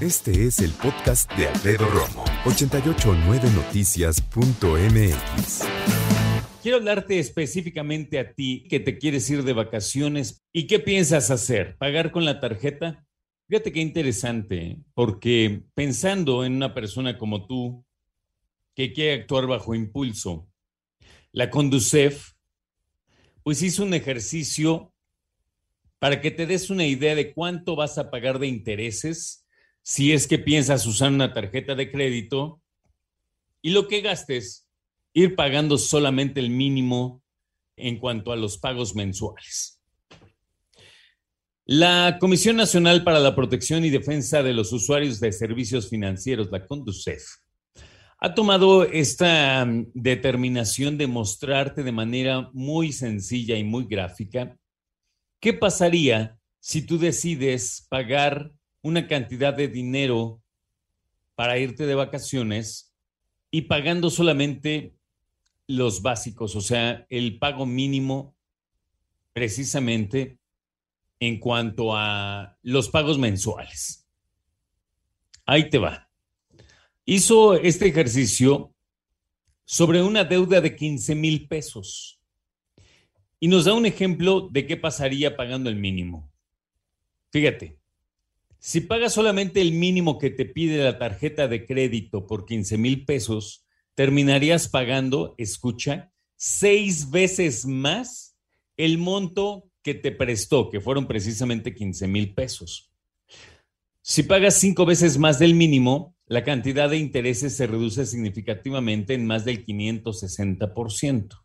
Este es el podcast de Alfredo Romo. 889noticias.mx. Quiero hablarte específicamente a ti que te quieres ir de vacaciones y qué piensas hacer. ¿Pagar con la tarjeta? Fíjate qué interesante, porque pensando en una persona como tú que quiere actuar bajo impulso, la Conducef, pues hizo un ejercicio para que te des una idea de cuánto vas a pagar de intereses si es que piensas usar una tarjeta de crédito y lo que gastes, ir pagando solamente el mínimo en cuanto a los pagos mensuales. La Comisión Nacional para la Protección y Defensa de los Usuarios de Servicios Financieros, la CONDUCEF, ha tomado esta mm, determinación de mostrarte de manera muy sencilla y muy gráfica qué pasaría si tú decides pagar una cantidad de dinero para irte de vacaciones y pagando solamente los básicos, o sea, el pago mínimo precisamente en cuanto a los pagos mensuales. Ahí te va. Hizo este ejercicio sobre una deuda de 15 mil pesos y nos da un ejemplo de qué pasaría pagando el mínimo. Fíjate, si pagas solamente el mínimo que te pide la tarjeta de crédito por 15 mil pesos, terminarías pagando, escucha, seis veces más el monto que te prestó, que fueron precisamente 15 mil pesos. Si pagas cinco veces más del mínimo, la cantidad de intereses se reduce significativamente en más del 560%.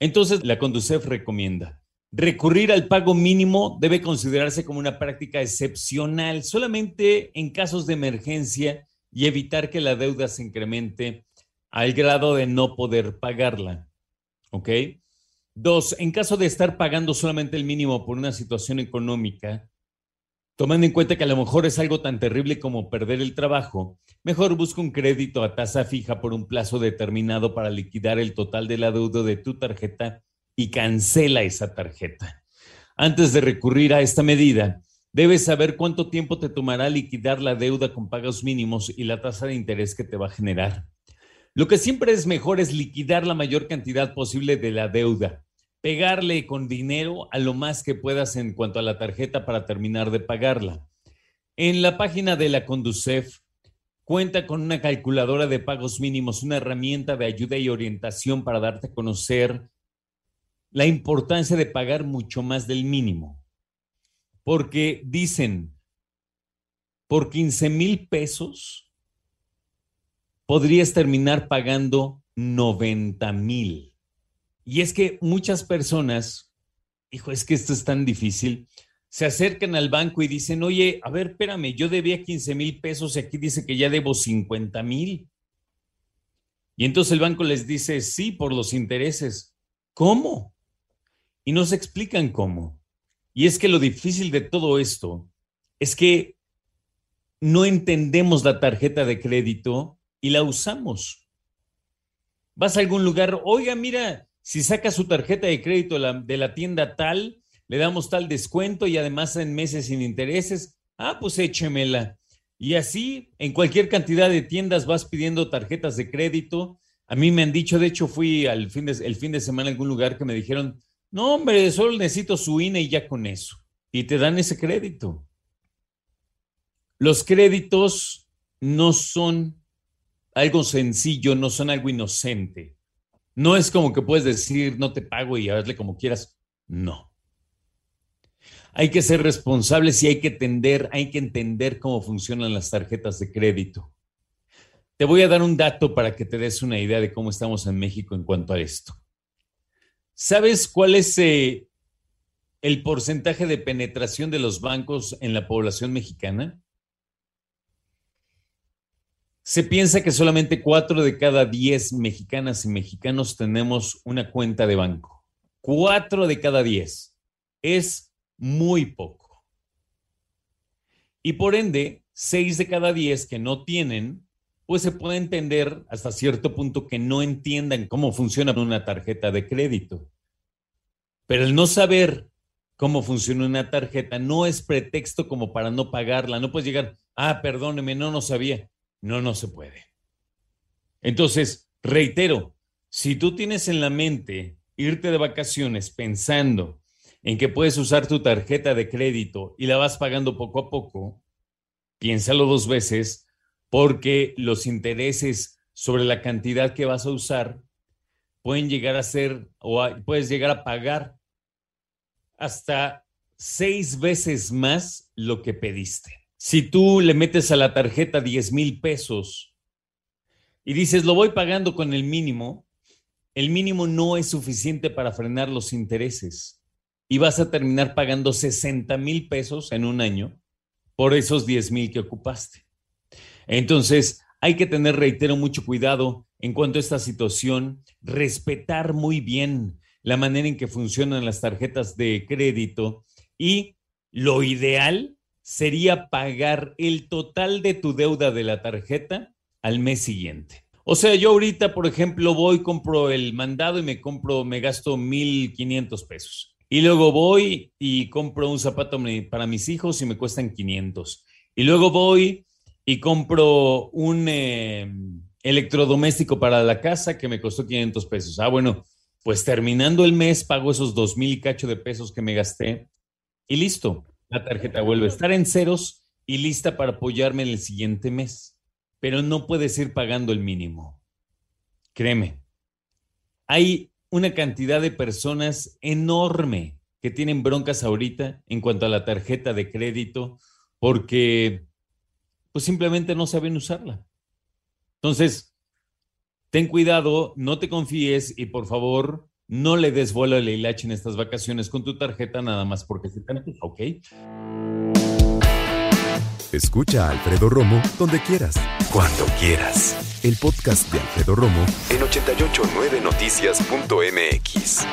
Entonces, la Conducef recomienda Recurrir al pago mínimo debe considerarse como una práctica excepcional, solamente en casos de emergencia y evitar que la deuda se incremente al grado de no poder pagarla. ¿Ok? Dos, en caso de estar pagando solamente el mínimo por una situación económica, tomando en cuenta que a lo mejor es algo tan terrible como perder el trabajo, mejor busca un crédito a tasa fija por un plazo determinado para liquidar el total de la deuda de tu tarjeta y cancela esa tarjeta. Antes de recurrir a esta medida, debes saber cuánto tiempo te tomará liquidar la deuda con pagos mínimos y la tasa de interés que te va a generar. Lo que siempre es mejor es liquidar la mayor cantidad posible de la deuda, pegarle con dinero a lo más que puedas en cuanto a la tarjeta para terminar de pagarla. En la página de la Conducef cuenta con una calculadora de pagos mínimos, una herramienta de ayuda y orientación para darte a conocer la importancia de pagar mucho más del mínimo. Porque dicen, por 15 mil pesos podrías terminar pagando 90 mil. Y es que muchas personas, hijo, es que esto es tan difícil, se acercan al banco y dicen, oye, a ver, espérame, yo debía 15 mil pesos y aquí dice que ya debo 50 mil. Y entonces el banco les dice, sí, por los intereses. ¿Cómo? Y no se explican cómo. Y es que lo difícil de todo esto es que no entendemos la tarjeta de crédito y la usamos. Vas a algún lugar, oiga, mira, si saca su tarjeta de crédito de la, de la tienda tal, le damos tal descuento y además en meses sin intereses. Ah, pues échemela. Y así, en cualquier cantidad de tiendas vas pidiendo tarjetas de crédito. A mí me han dicho, de hecho, fui al fin de, el fin de semana a algún lugar que me dijeron, no, hombre, solo necesito su INE y ya con eso. Y te dan ese crédito. Los créditos no son algo sencillo, no son algo inocente. No es como que puedes decir, no te pago y hazle como quieras. No. Hay que ser responsables y hay que entender, hay que entender cómo funcionan las tarjetas de crédito. Te voy a dar un dato para que te des una idea de cómo estamos en México en cuanto a esto. ¿Sabes cuál es eh, el porcentaje de penetración de los bancos en la población mexicana? Se piensa que solamente cuatro de cada diez mexicanas y mexicanos tenemos una cuenta de banco. Cuatro de cada diez. Es muy poco. Y por ende, seis de cada diez que no tienen, pues se puede entender hasta cierto punto que no entiendan cómo funciona una tarjeta de crédito. Pero el no saber cómo funciona una tarjeta no es pretexto como para no pagarla. No puedes llegar, ah, perdóneme, no, no sabía. No, no se puede. Entonces, reitero, si tú tienes en la mente irte de vacaciones pensando en que puedes usar tu tarjeta de crédito y la vas pagando poco a poco, piénsalo dos veces porque los intereses sobre la cantidad que vas a usar pueden llegar a ser o puedes llegar a pagar hasta seis veces más lo que pediste. Si tú le metes a la tarjeta 10 mil pesos y dices, lo voy pagando con el mínimo, el mínimo no es suficiente para frenar los intereses y vas a terminar pagando 60 mil pesos en un año por esos 10 mil que ocupaste. Entonces, hay que tener, reitero, mucho cuidado en cuanto a esta situación, respetar muy bien la manera en que funcionan las tarjetas de crédito y lo ideal sería pagar el total de tu deuda de la tarjeta al mes siguiente. O sea, yo ahorita, por ejemplo, voy, compro el mandado y me compro, me gasto 1.500 pesos. Y luego voy y compro un zapato para mis hijos y me cuestan 500. Y luego voy y compro un eh, electrodoméstico para la casa que me costó 500 pesos. Ah, bueno, pues terminando el mes pago esos 2.000 cacho de pesos que me gasté y listo la tarjeta vuelve a estar en ceros y lista para apoyarme en el siguiente mes. Pero no puedes ir pagando el mínimo. Créeme, hay una cantidad de personas enorme que tienen broncas ahorita en cuanto a la tarjeta de crédito porque pues simplemente no saben usarla. Entonces, ten cuidado, no te confíes y por favor no le des vuelo al hilache en estas vacaciones con tu tarjeta nada más porque se te antoja, ¿ok? Escucha a Alfredo Romo donde quieras. Cuando quieras. El podcast de Alfredo Romo en 889noticias.mx.